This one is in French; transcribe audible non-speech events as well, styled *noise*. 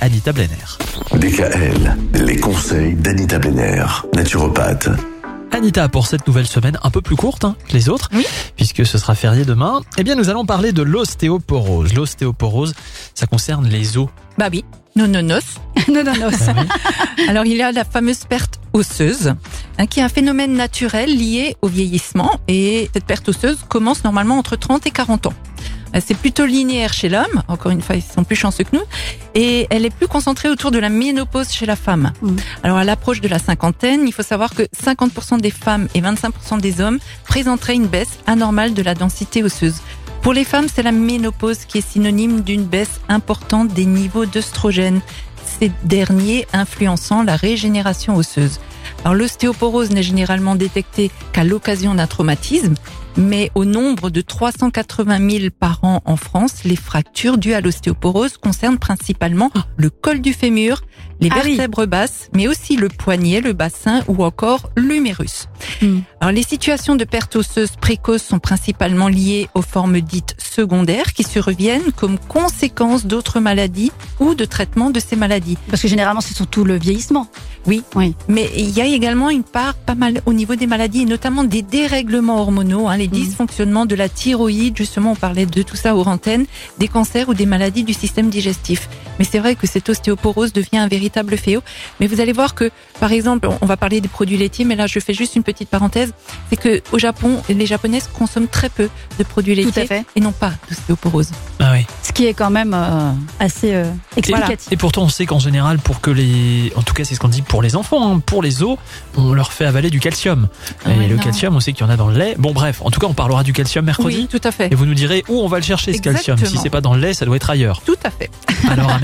Anita Blenner. DKL, les conseils d'Anita Benner, naturopathe. Anita, pour cette nouvelle semaine un peu plus courte hein, que les autres, Oui. puisque ce sera férié demain, eh bien nous allons parler de l'ostéoporose. L'ostéoporose, ça concerne les os. Bah oui, non, non, non. non, non, non. Oui. Alors il y a la fameuse perte osseuse, hein, qui est un phénomène naturel lié au vieillissement. Et cette perte osseuse commence normalement entre 30 et 40 ans. Euh, C'est plutôt linéaire chez l'homme, encore une fois ils sont plus chanceux que nous, et elle est plus concentrée autour de la ménopause chez la femme. Mm. Alors à l'approche de la cinquantaine, il faut savoir que 50% des femmes et 25% des hommes présenteraient une baisse anormale de la densité osseuse. Pour les femmes, c'est la ménopause qui est synonyme d'une baisse importante des niveaux d'œstrogènes, ces derniers influençant la régénération osseuse. Alors l'ostéoporose n'est généralement détectée qu'à l'occasion d'un traumatisme, mais au nombre de 380 000 par an en France, les fractures dues à l'ostéoporose concernent principalement le col du fémur, les Ah oui. vertèbres basses, mais aussi le poignet, le bassin ou encore l'humérus. Hmm. Alors les situations de perte osseuse précoce sont principalement liées aux formes dites secondaires qui surviennent comme conséquence d'autres maladies ou de traitement de ces maladies. Parce que généralement, c'est surtout le vieillissement. Oui. Oui. Mais il y a également une part pas mal au niveau des maladies et notamment des dérèglements hormonaux, hein, les dysfonctionnements de la thyroïde, justement on parlait de tout ça aux antennes, des cancers ou des maladies du système digestif. Mais c'est vrai que cette ostéoporose devient un véritable fléau. Mais vous allez voir que, par exemple, on va parler des produits laitiers, mais là je fais juste une petite parenthèse, c'est que au Japon, les Japonaises consomment très peu de produits Tout laitiers à fait. et non pas d'ostéoporose. Ah oui. Ce qui est quand même euh, assez euh, explicatif. Et pourtant, on sait qu'en général, pour que les, en tout cas, c'est ce qu'on dit pour les enfants, hein, pour les os, on leur fait avaler du calcium. Ah et le non. calcium, on sait qu'il y en a dans le lait. Bon, bref, en tout cas, on parlera du calcium mercredi. Oui, tout à fait. Et vous nous direz où on va le chercher ce calcium. Si c'est pas dans le lait, ça doit être ailleurs. Tout à fait. Alors à *laughs*